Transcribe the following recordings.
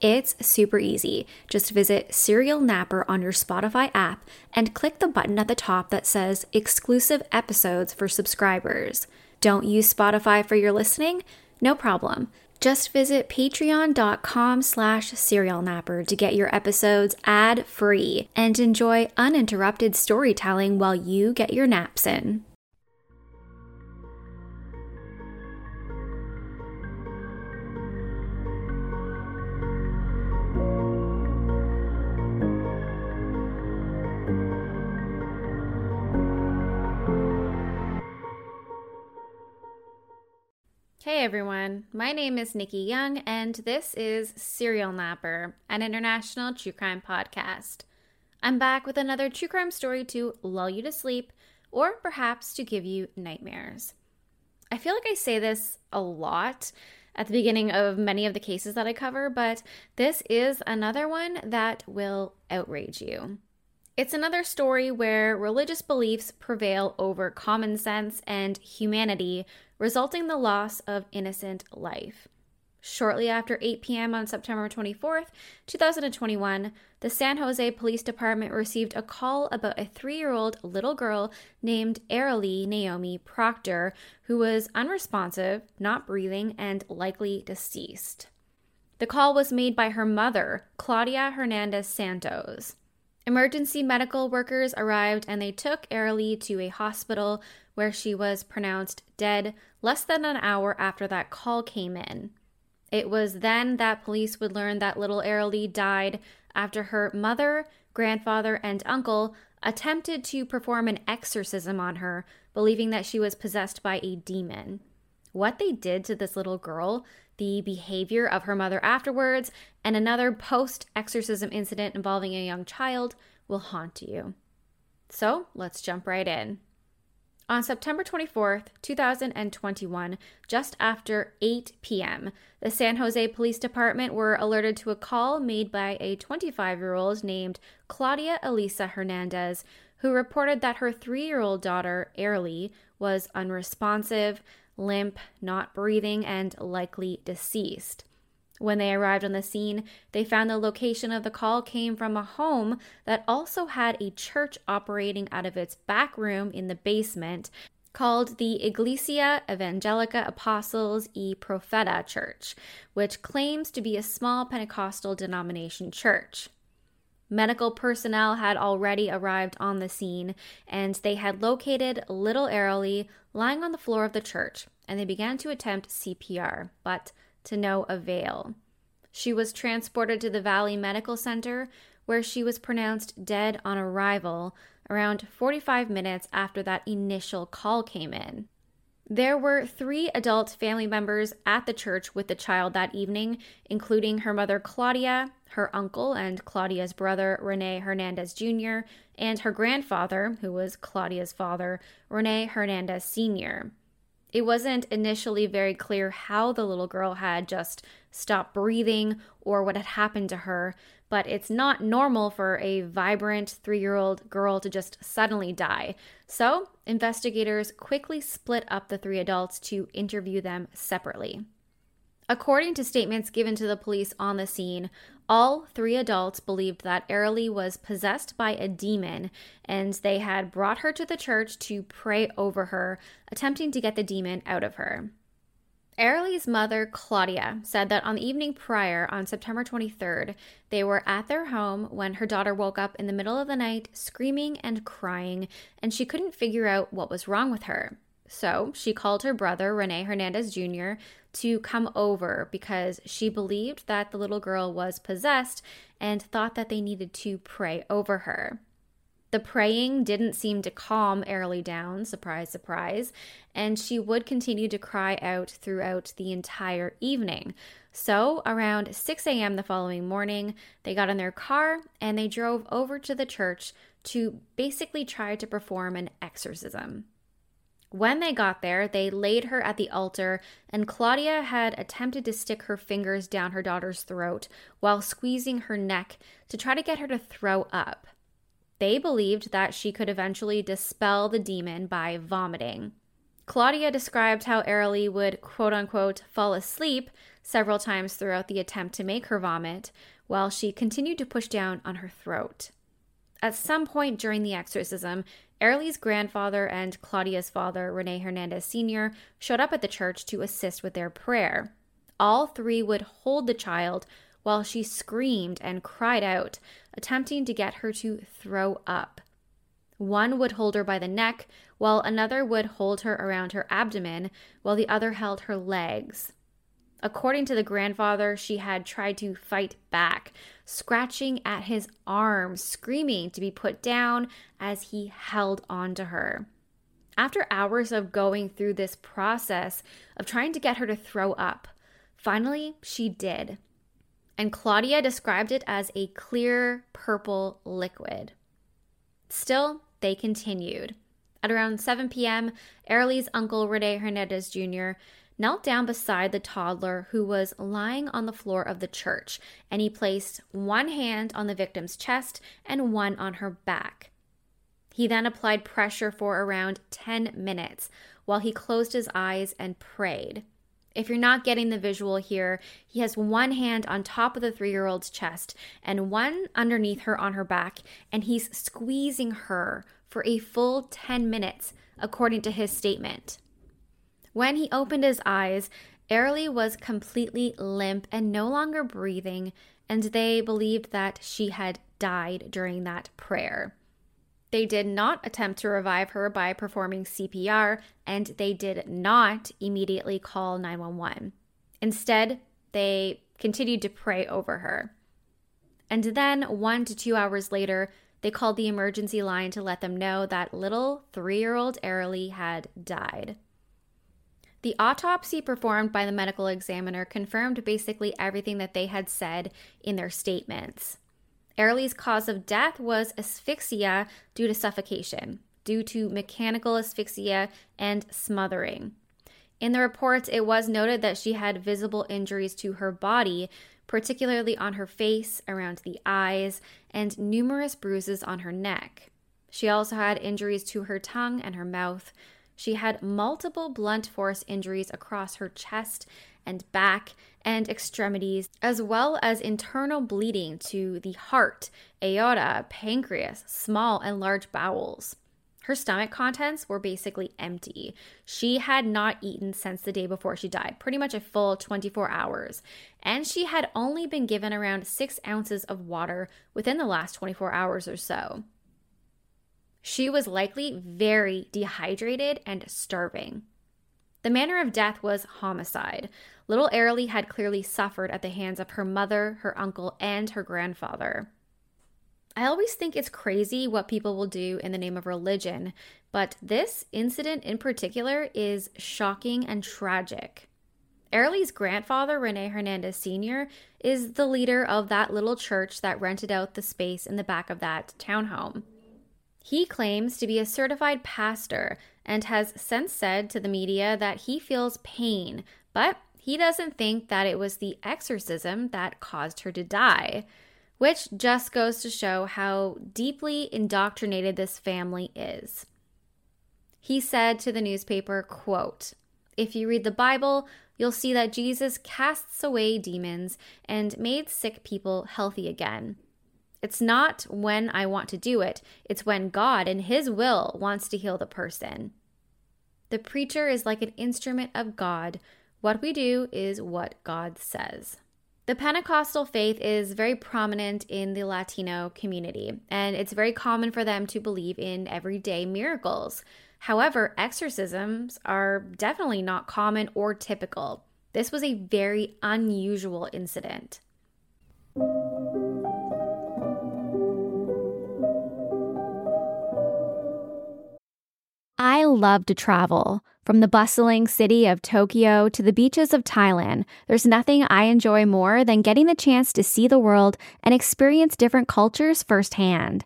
It's super easy. Just visit Serial Napper on your Spotify app and click the button at the top that says Exclusive Episodes for Subscribers. Don't use Spotify for your listening? No problem. Just visit patreon.com slash serialnapper to get your episodes ad-free and enjoy uninterrupted storytelling while you get your naps in. Everyone, my name is Nikki Young, and this is Serial Napper, an international true crime podcast. I'm back with another true crime story to lull you to sleep, or perhaps to give you nightmares. I feel like I say this a lot at the beginning of many of the cases that I cover, but this is another one that will outrage you. It's another story where religious beliefs prevail over common sense and humanity, resulting in the loss of innocent life. Shortly after 8 p.m. on September 24th, 2021, the San Jose Police Department received a call about a three year old little girl named Arely Naomi Proctor, who was unresponsive, not breathing, and likely deceased. The call was made by her mother, Claudia Hernandez Santos. Emergency medical workers arrived and they took Arely to a hospital where she was pronounced dead less than an hour after that call came in. It was then that police would learn that little Arely died after her mother, grandfather, and uncle attempted to perform an exorcism on her, believing that she was possessed by a demon. What they did to this little girl the behavior of her mother afterwards, and another post exorcism incident involving a young child will haunt you. So let's jump right in. On September 24th, 2021, just after 8 p.m., the San Jose Police Department were alerted to a call made by a 25 year old named Claudia Elisa Hernandez, who reported that her three year old daughter, Arely, was unresponsive, limp, not breathing, and likely deceased. When they arrived on the scene, they found the location of the call came from a home that also had a church operating out of its back room in the basement called the Iglesia Evangelica Apostles y Profeta Church, which claims to be a small Pentecostal denomination church. Medical personnel had already arrived on the scene and they had located little Arely lying on the floor of the church and they began to attempt CPR, but to no avail. She was transported to the Valley Medical Center where she was pronounced dead on arrival around 45 minutes after that initial call came in. There were three adult family members at the church with the child that evening, including her mother Claudia, her uncle and Claudia's brother Rene Hernandez Jr., and her grandfather, who was Claudia's father, Rene Hernandez Sr. It wasn't initially very clear how the little girl had just stopped breathing or what had happened to her, but it's not normal for a vibrant three year old girl to just suddenly die. So, investigators quickly split up the three adults to interview them separately. According to statements given to the police on the scene, all three adults believed that Arely was possessed by a demon and they had brought her to the church to pray over her, attempting to get the demon out of her. Arely's mother, Claudia, said that on the evening prior, on September 23rd, they were at their home when her daughter woke up in the middle of the night screaming and crying, and she couldn't figure out what was wrong with her. So she called her brother, Rene Hernandez Jr., to come over because she believed that the little girl was possessed and thought that they needed to pray over her. The praying didn't seem to calm Arely down, surprise, surprise, and she would continue to cry out throughout the entire evening. So, around 6 a.m. the following morning, they got in their car and they drove over to the church to basically try to perform an exorcism. When they got there, they laid her at the altar, and Claudia had attempted to stick her fingers down her daughter's throat while squeezing her neck to try to get her to throw up. They believed that she could eventually dispel the demon by vomiting. Claudia described how Arely would quote unquote fall asleep several times throughout the attempt to make her vomit, while she continued to push down on her throat. At some point during the exorcism, Arely's grandfather and Claudia's father, Rene Hernandez Sr., showed up at the church to assist with their prayer. All three would hold the child while she screamed and cried out, attempting to get her to throw up. One would hold her by the neck, while another would hold her around her abdomen, while the other held her legs. According to the grandfather, she had tried to fight back, scratching at his arm, screaming to be put down as he held on to her. After hours of going through this process of trying to get her to throw up, finally she did and Claudia described it as a clear purple liquid. Still, they continued. At around 7 p.m., Arely's uncle, Rene Hernandez Jr., knelt down beside the toddler who was lying on the floor of the church, and he placed one hand on the victim's chest and one on her back. He then applied pressure for around 10 minutes while he closed his eyes and prayed. If you're not getting the visual here, he has one hand on top of the three year old's chest and one underneath her on her back, and he's squeezing her for a full 10 minutes, according to his statement. When he opened his eyes, Arely was completely limp and no longer breathing, and they believed that she had died during that prayer. They did not attempt to revive her by performing CPR, and they did not immediately call 911. Instead, they continued to pray over her. And then, one to two hours later, they called the emergency line to let them know that little three year old Arely had died. The autopsy performed by the medical examiner confirmed basically everything that they had said in their statements. Arely's cause of death was asphyxia due to suffocation, due to mechanical asphyxia and smothering. In the reports, it was noted that she had visible injuries to her body, particularly on her face, around the eyes, and numerous bruises on her neck. She also had injuries to her tongue and her mouth. She had multiple blunt force injuries across her chest and back and extremities, as well as internal bleeding to the heart, aorta, pancreas, small and large bowels. Her stomach contents were basically empty. She had not eaten since the day before she died, pretty much a full 24 hours. And she had only been given around six ounces of water within the last 24 hours or so. She was likely very dehydrated and starving. The manner of death was homicide. Little Arely had clearly suffered at the hands of her mother, her uncle, and her grandfather. I always think it's crazy what people will do in the name of religion, but this incident in particular is shocking and tragic. Arely's grandfather, Rene Hernandez Sr., is the leader of that little church that rented out the space in the back of that townhome. He claims to be a certified pastor and has since said to the media that he feels pain, but he doesn't think that it was the exorcism that caused her to die, which just goes to show how deeply indoctrinated this family is. He said to the newspaper, quote, "If you read the Bible, you'll see that Jesus casts away demons and made sick people healthy again. It's not when I want to do it, it's when God, in His will, wants to heal the person. The preacher is like an instrument of God. What we do is what God says. The Pentecostal faith is very prominent in the Latino community, and it's very common for them to believe in everyday miracles. However, exorcisms are definitely not common or typical. This was a very unusual incident. Love to travel. From the bustling city of Tokyo to the beaches of Thailand, there's nothing I enjoy more than getting the chance to see the world and experience different cultures firsthand.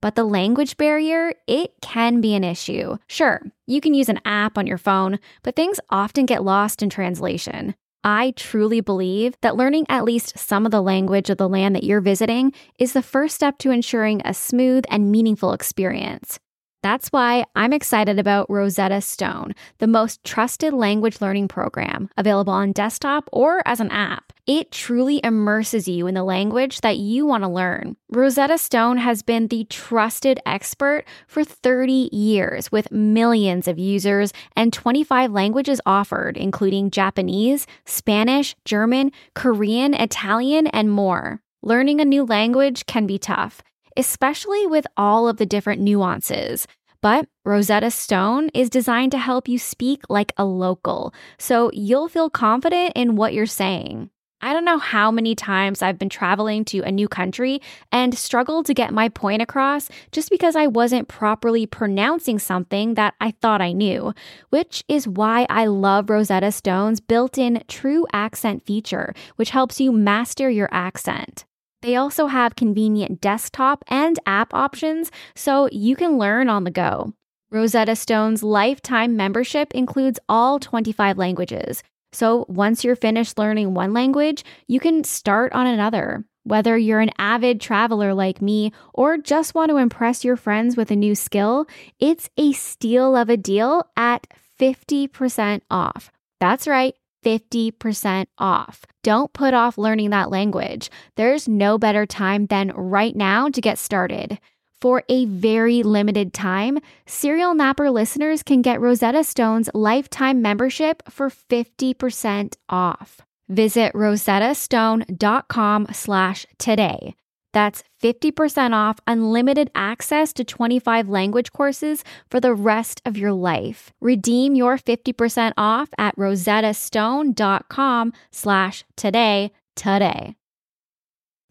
But the language barrier, it can be an issue. Sure, you can use an app on your phone, but things often get lost in translation. I truly believe that learning at least some of the language of the land that you're visiting is the first step to ensuring a smooth and meaningful experience. That's why I'm excited about Rosetta Stone, the most trusted language learning program available on desktop or as an app. It truly immerses you in the language that you want to learn. Rosetta Stone has been the trusted expert for 30 years with millions of users and 25 languages offered, including Japanese, Spanish, German, Korean, Italian, and more. Learning a new language can be tough especially with all of the different nuances. But Rosetta Stone is designed to help you speak like a local, so you'll feel confident in what you're saying. I don't know how many times I've been traveling to a new country and struggled to get my point across just because I wasn't properly pronouncing something that I thought I knew, which is why I love Rosetta Stone's built in true accent feature, which helps you master your accent. They also have convenient desktop and app options so you can learn on the go. Rosetta Stone's lifetime membership includes all 25 languages. So once you're finished learning one language, you can start on another. Whether you're an avid traveler like me or just want to impress your friends with a new skill, it's a steal of a deal at 50% off. That's right. 50% off. Don't put off learning that language. There's no better time than right now to get started. For a very limited time, Serial Napper listeners can get Rosetta Stone's lifetime membership for 50% off. Visit rosettastone.com slash today. That's 50% off unlimited access to 25 language courses for the rest of your life. Redeem your 50% off at rosettastone.com slash today today.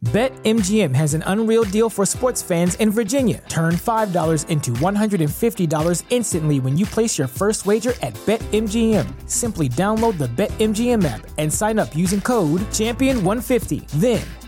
BetMGM has an unreal deal for sports fans in Virginia. Turn $5 into $150 instantly when you place your first wager at BetMGM. Simply download the BetMGM app and sign up using code Champion150. Then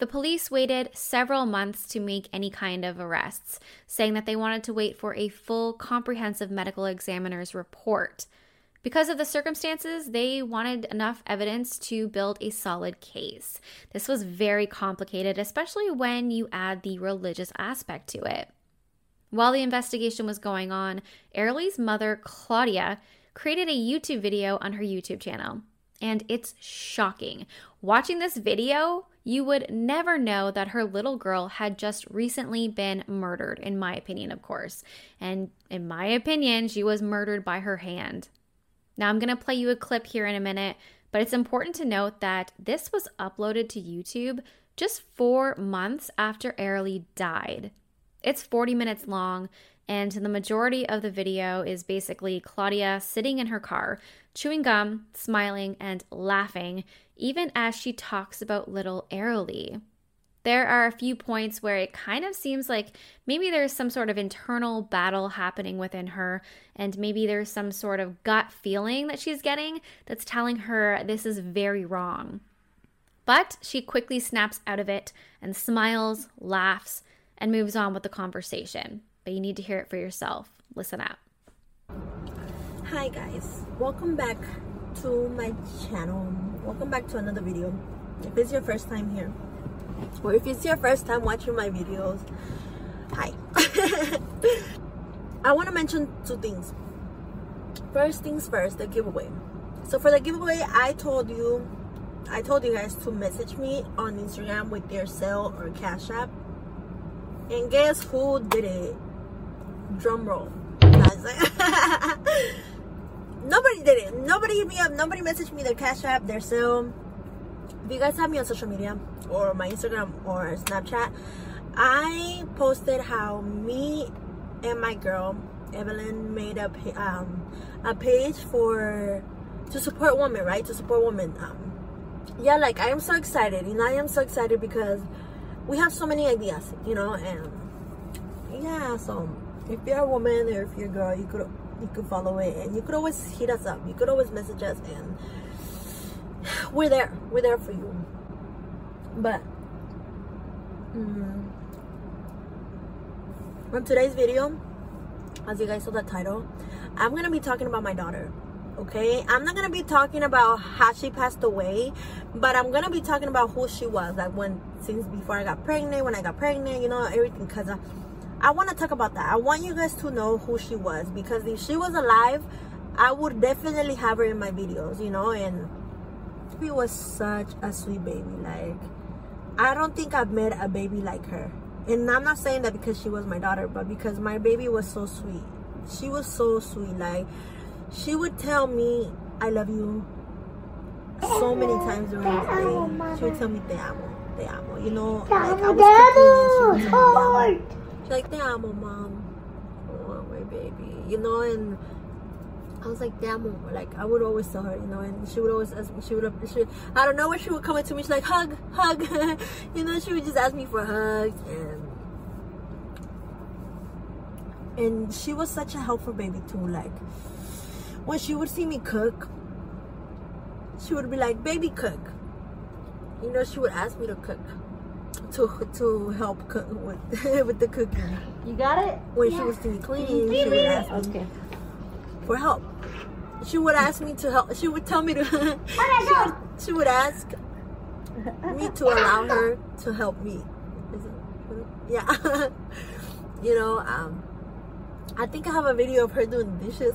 The police waited several months to make any kind of arrests, saying that they wanted to wait for a full, comprehensive medical examiner's report. Because of the circumstances, they wanted enough evidence to build a solid case. This was very complicated, especially when you add the religious aspect to it. While the investigation was going on, Arely's mother, Claudia, created a YouTube video on her YouTube channel. And it's shocking. Watching this video, you would never know that her little girl had just recently been murdered, in my opinion, of course. And in my opinion, she was murdered by her hand. Now, I'm going to play you a clip here in a minute, but it's important to note that this was uploaded to YouTube just four months after Arely died. It's 40 minutes long, and the majority of the video is basically Claudia sitting in her car, chewing gum, smiling, and laughing, even as she talks about little Arely. There are a few points where it kind of seems like maybe there's some sort of internal battle happening within her, and maybe there's some sort of gut feeling that she's getting that's telling her this is very wrong. But she quickly snaps out of it and smiles, laughs, and moves on with the conversation. But you need to hear it for yourself. Listen up. Hi, guys, welcome back to my channel. Welcome back to another video. If it's your first time here, or if it's your first time watching my videos hi I want to mention two things. First things first, the giveaway. So for the giveaway, I told you, I told you guys to message me on Instagram with their sale or cash app. And guess who did it? Drum roll. nobody did it. Nobody hit me up. Nobody messaged me their cash app, their cell. If you guys have me on social media or my Instagram or Snapchat, I posted how me and my girl Evelyn made a um, a page for to support women, right? To support women. Um, yeah, like I am so excited, and I am so excited because we have so many ideas, you know, and yeah. So if you're a woman or if you're a girl, you could you could follow it, and you could always hit us up. You could always message us, and we're there. We're there for you. But. Mm, on today's video as you guys saw the title i'm gonna be talking about my daughter okay i'm not gonna be talking about how she passed away but i'm gonna be talking about who she was like when since before i got pregnant when i got pregnant you know everything because I, want to talk about that i want you guys to know who she was because if she was alive i would definitely have her in my videos you know and she was such a sweet baby like i don't think i've met a baby like her and I'm not saying that because she was my daughter, but because my baby was so sweet. She was so sweet. Like she would tell me, "I love you," so many times during the day. She would tell me, "Te amo, te amo." You know, like I was cooking and she would She's like, "Te amo, mom." Oh, my baby. You know, and I was like, damn, like I would always tell her, you know, and she would always ask me, she would, she, I don't know where she would come up to me, she's like, hug, hug, you know, she would just ask me for hugs, and and she was such a helpful baby too. Like when she would see me cook, she would be like, "Baby, cook." You know, she would ask me to cook to to help cook with with the cooking. You got it. When yeah. she was doing cleaning, she would ask me. Okay for help. She would ask me to help. She would tell me to. she, would, she would ask me to allow her to help me. Yeah. you know, um, I think I have a video of her doing dishes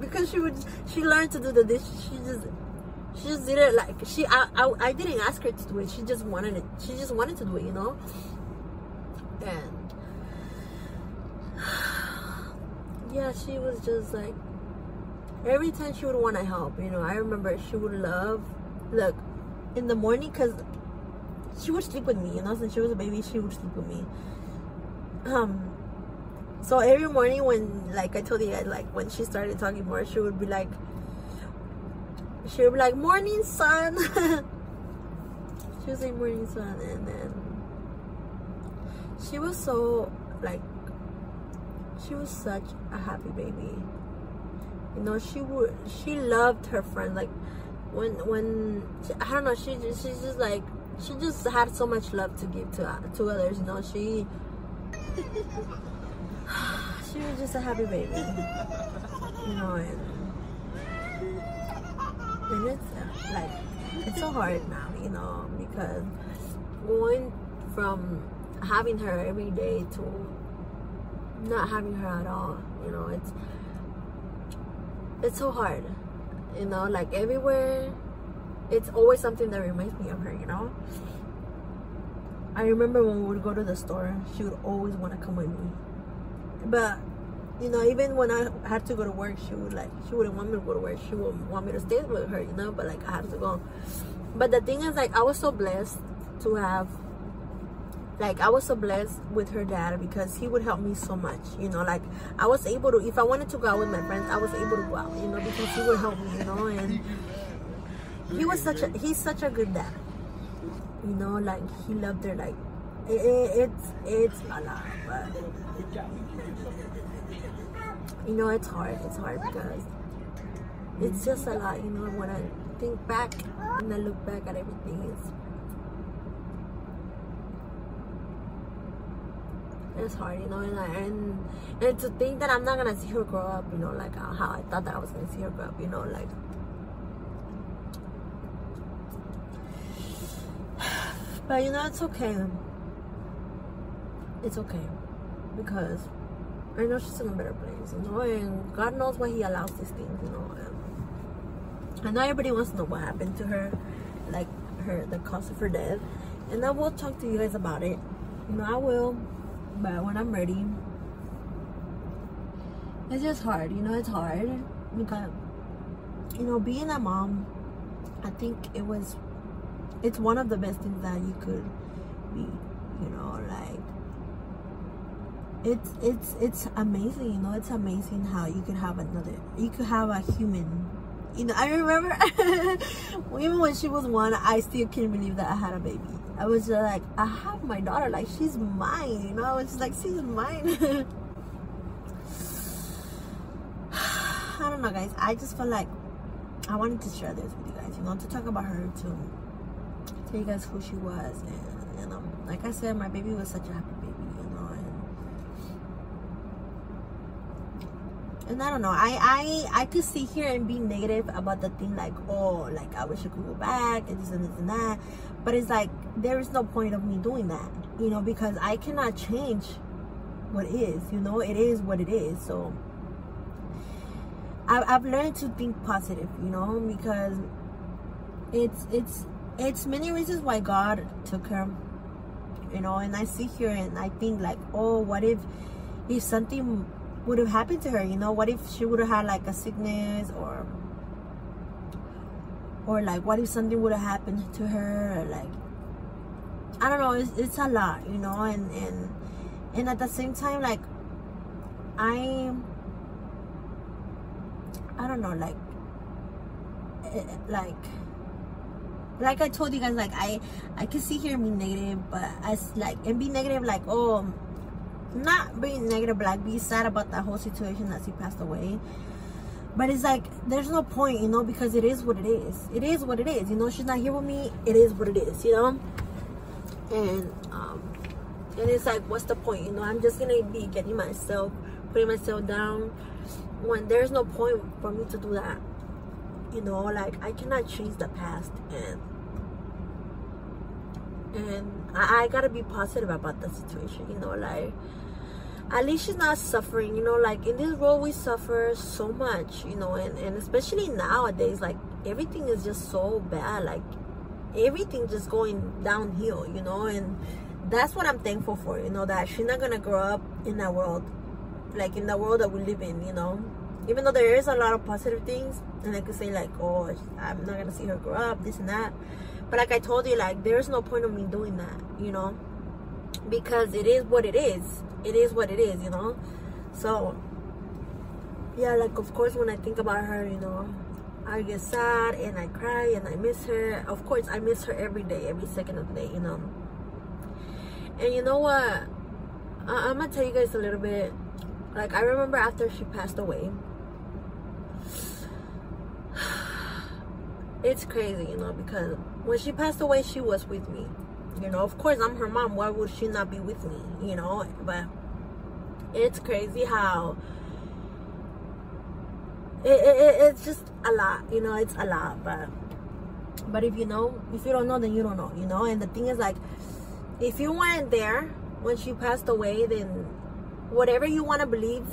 because she would. She learned to do the dishes. She just. She just did it like she. I, I. I didn't ask her to do it. She just wanted it. She just wanted to do it. You know. And yeah, she was just like every time she would want to help. You know, I remember she would love look in the morning because she would sleep with me. You know, since she was a baby, she would sleep with me. Um. So every morning when, like I told you like when she started talking more, she would be like, she would be like, "Morning, sun." she would say, "Morning, sun," and then she was so like she was such a happy baby you know she would she loved her friend like when when i don't know she just she's just like she just had so much love to give to to others you know she she was just a happy baby you know and and it's like it's so hard now you know because going from having her every day to not having her at all you know it's it's so hard you know like everywhere it's always something that reminds me of her you know? I remember when we would go to the store she would always want to come with me. But you know even when i had to go to work she would like she wouldn't want me to go to work. She would want me to stay with her you know but like i had to go. But the thing is like i was so blessed to have like I was so blessed with her dad because he would help me so much you know like I was able to if I wanted to go out with my friends I was able to go out you know because he would help me you know and he was such a he's such a good dad you know like he loved her like it, it, it's it's a lot but you know it's hard it's hard because it's just a lot you know when I think back and I look back at everything it's it's hard, you know, and, and and to think that I'm not gonna see her grow up, you know, like uh, how I thought that I was gonna see her grow up, you know, like. But you know, it's okay. It's okay because I know she's in a better place, you know, and God knows why He allows these things, you know. And I know everybody wants to know what happened to her, like her, the cause of her death, and I will talk to you guys about it. You know, I will, but when I'm ready. It's just hard, you know, it's hard because, you know, being a mom, I think it was, it's one of the best things that you could be, you know, like, it's it's it's amazing you know it's amazing how you could have another you could have a human. You know i remember even when she was one i still can't believe that i had a baby. I was just like i have my daughter like she's mine you know i was just like she's mine. I don't know guys. I just felt like i wanted to share this with you guys you know to talk about her to tell you guys who she was and you um, know like i said my baby was such a happy baby you know and and I don't know. I I I could sit here and be negative about the thing, like oh, like I wish I could go back and this and this and that. But it's like there is no point of me doing that, you know, because I cannot change what is. You know, it is what it is. So I, I've learned to think positive, you know, because it's it's it's many reasons why God took her, you know. And I sit here and I think like, oh, what if if something would have happened to her. You know what if she would have had like a sickness or or like what if something would have happened to her or like i don't know it's, it's a lot you know and and and at the same time like i i don't know like eh, like like I told you guys, like I I can see here and be negative, but as like and be negative, like oh not being negative, but like be sad about that whole situation that she passed away. But it's like there's no point, you know, because it is what it is. It is what it is. You know, she's not here with me. It is what it is, you know. And um, and it's like, what's the point? You know, I'm just gonna be getting myself, putting myself down when there's no point for me to do that. You know, like I cannot change the past, and and I, I gotta be positive about the situation. You know, like at least she's not suffering you know like in this world we suffer so much you know and, and especially nowadays like everything is just so bad like everything just going downhill you know and that's what i'm thankful for you know that she's not gonna grow up in that world like in the world that we live in you know. Even though there is a lot of positive things and i could say like oh i'm not gonna see her grow up this and that but like i told you like there's no point of me doing that you know because it is what it is. It is what it is you know? So yeah like of course when i think about her you know i get sad and i cry and i miss her. Of course i miss her every day every second of the day you know? And you know what? I- i'm gonna tell you guys a little bit. Like i remember after she passed away. It's crazy you know because when she passed away she was with me you know of course i'm her mom. Why would she not be with me you know? But it's crazy how it, it, it's just a lot you know it's a lot but but if you know if you don't know then you don't know you know? And the thing is like if you weren't there when she passed away then whatever you want to believe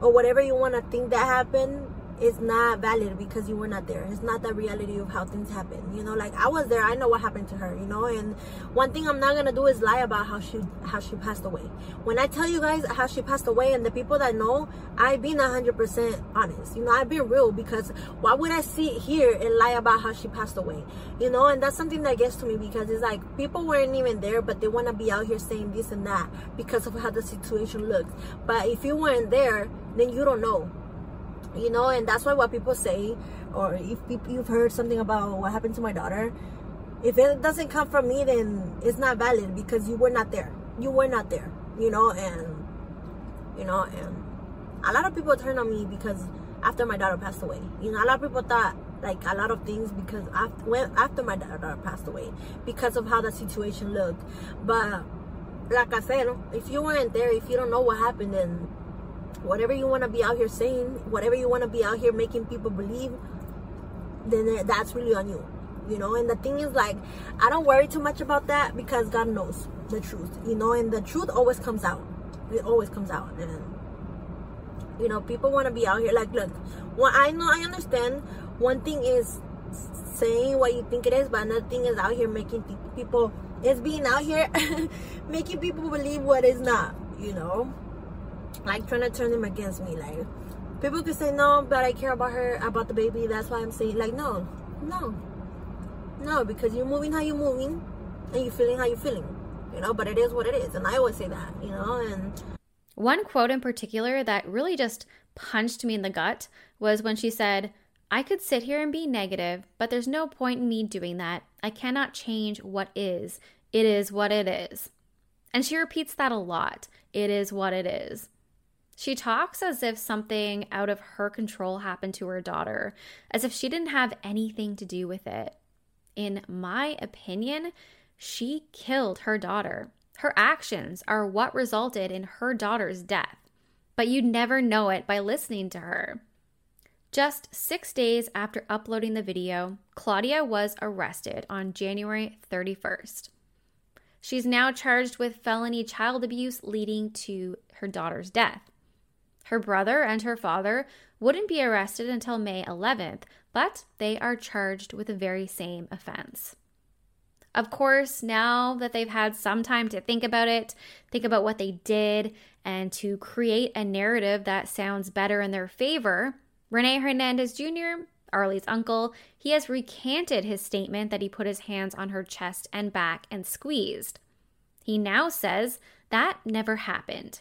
or whatever you want to think that happened is not valid because you were not there. It's not the reality of how things happen. You know, like I was there, I know what happened to her, you know, and one thing I'm not gonna do is lie about how she how she passed away. When I tell you guys how she passed away and the people that know, I've been hundred percent honest. You know, I've been real because why would I sit here and lie about how she passed away? You know, and that's something that gets to me because it's like people weren't even there but they wanna be out here saying this and that because of how the situation looks. But if you weren't there, then you don't know you know and that's why what people say or if you've heard something about what happened to my daughter if it doesn't come from me then it's not valid because you were not there. You were not there you know and you know and a lot of people turn on me because after my daughter passed away. You know a lot of people thought like a lot of things because after when after my daughter passed away because of how the situation looked. But like i said if you weren't there if you don't know what happened then whatever you want to be out here saying, whatever you want to be out here making people believe, then that's really on you. You know, and the thing is like I don't worry too much about that because God knows the truth, you know, and the truth always comes out. It always comes out. And You know, people want to be out here. Like, look, well, I know, I understand. One thing is saying what you think it is, but another thing is out here making people. It's being out here making people believe what is not. You know, like trying to turn them against me. Like people could say no, but I care about her, about the baby. That's why I'm saying like no, no, no, because you're moving how you're moving, and you're feeling how you're feeling. You know, but it is what it is, and I always say that. You know, and one quote in particular that really just punched me in the gut was when she said. I could sit here and be negative, but there's no point in me doing that. I cannot change what is. It is what it is. And she repeats that a lot. It is what it is. She talks as if something out of her control happened to her daughter, as if she didn't have anything to do with it. In my opinion, she killed her daughter. Her actions are what resulted in her daughter's death, but you'd never know it by listening to her. Just six days after uploading the video, Claudia was arrested on January 31st. She's now charged with felony child abuse leading to her daughter's death. Her brother and her father wouldn't be arrested until May 11th, but they are charged with the very same offense. Of course, now that they've had some time to think about it, think about what they did, and to create a narrative that sounds better in their favor, Rene Hernandez Jr., Arely's uncle, he has recanted his statement that he put his hands on her chest and back and squeezed. He now says that never happened.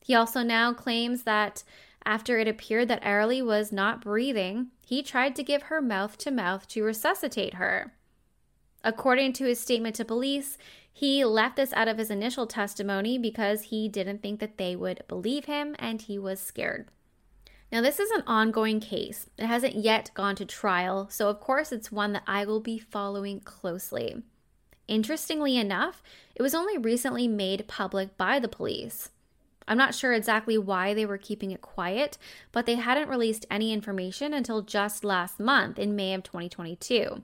He also now claims that after it appeared that Arely was not breathing, he tried to give her mouth to mouth to resuscitate her. According to his statement to police, he left this out of his initial testimony because he didn't think that they would believe him and he was scared. Now, this is an ongoing case. It hasn't yet gone to trial, so of course, it's one that I will be following closely. Interestingly enough, it was only recently made public by the police. I'm not sure exactly why they were keeping it quiet, but they hadn't released any information until just last month in May of 2022.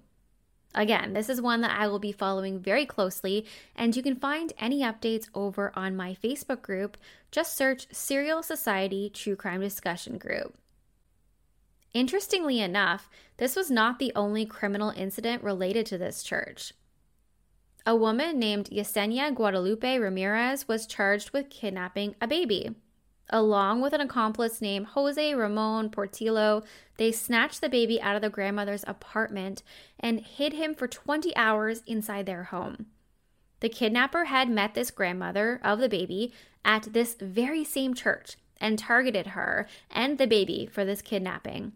Again, this is one that I will be following very closely, and you can find any updates over on my Facebook group. Just search Serial Society True Crime Discussion Group. Interestingly enough, this was not the only criminal incident related to this church. A woman named Yesenia Guadalupe Ramirez was charged with kidnapping a baby. Along with an accomplice named Jose Ramon Portillo, they snatched the baby out of the grandmother's apartment and hid him for 20 hours inside their home. The kidnapper had met this grandmother of the baby at this very same church and targeted her and the baby for this kidnapping.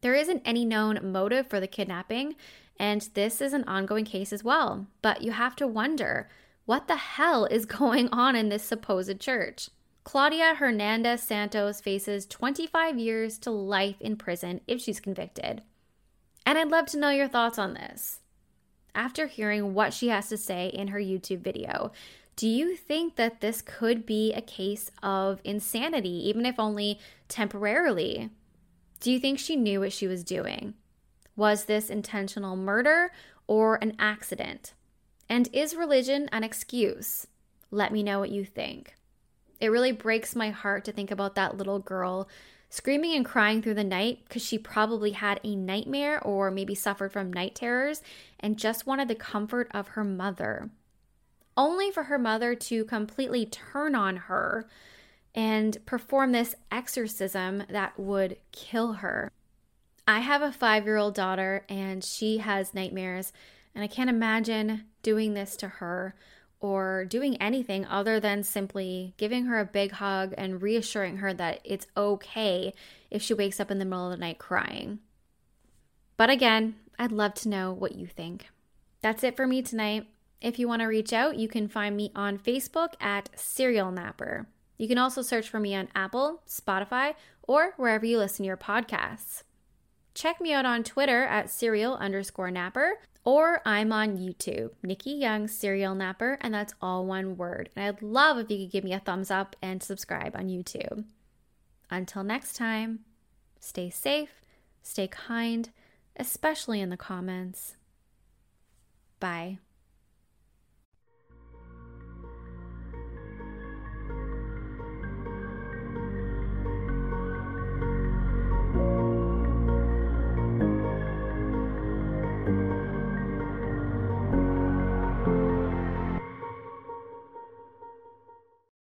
There isn't any known motive for the kidnapping, and this is an ongoing case as well. But you have to wonder what the hell is going on in this supposed church? Claudia Hernandez Santos faces 25 years to life in prison if she's convicted. And I'd love to know your thoughts on this. After hearing what she has to say in her YouTube video, do you think that this could be a case of insanity, even if only temporarily? Do you think she knew what she was doing? Was this intentional murder or an accident? And is religion an excuse? Let me know what you think. It really breaks my heart to think about that little girl screaming and crying through the night because she probably had a nightmare or maybe suffered from night terrors and just wanted the comfort of her mother. Only for her mother to completely turn on her and perform this exorcism that would kill her. I have a five year old daughter and she has nightmares, and I can't imagine doing this to her or doing anything other than simply giving her a big hug and reassuring her that it's okay if she wakes up in the middle of the night crying. But again, I'd love to know what you think. That's it for me tonight. If you want to reach out, you can find me on Facebook at Serial Napper. You can also search for me on Apple, Spotify, or wherever you listen to your podcasts. Check me out on Twitter at serial underscore napper or I'm on YouTube, Nikki Young Serial Napper, and that's all one word. And I'd love if you could give me a thumbs up and subscribe on YouTube. Until next time, stay safe, stay kind, especially in the comments. Bye.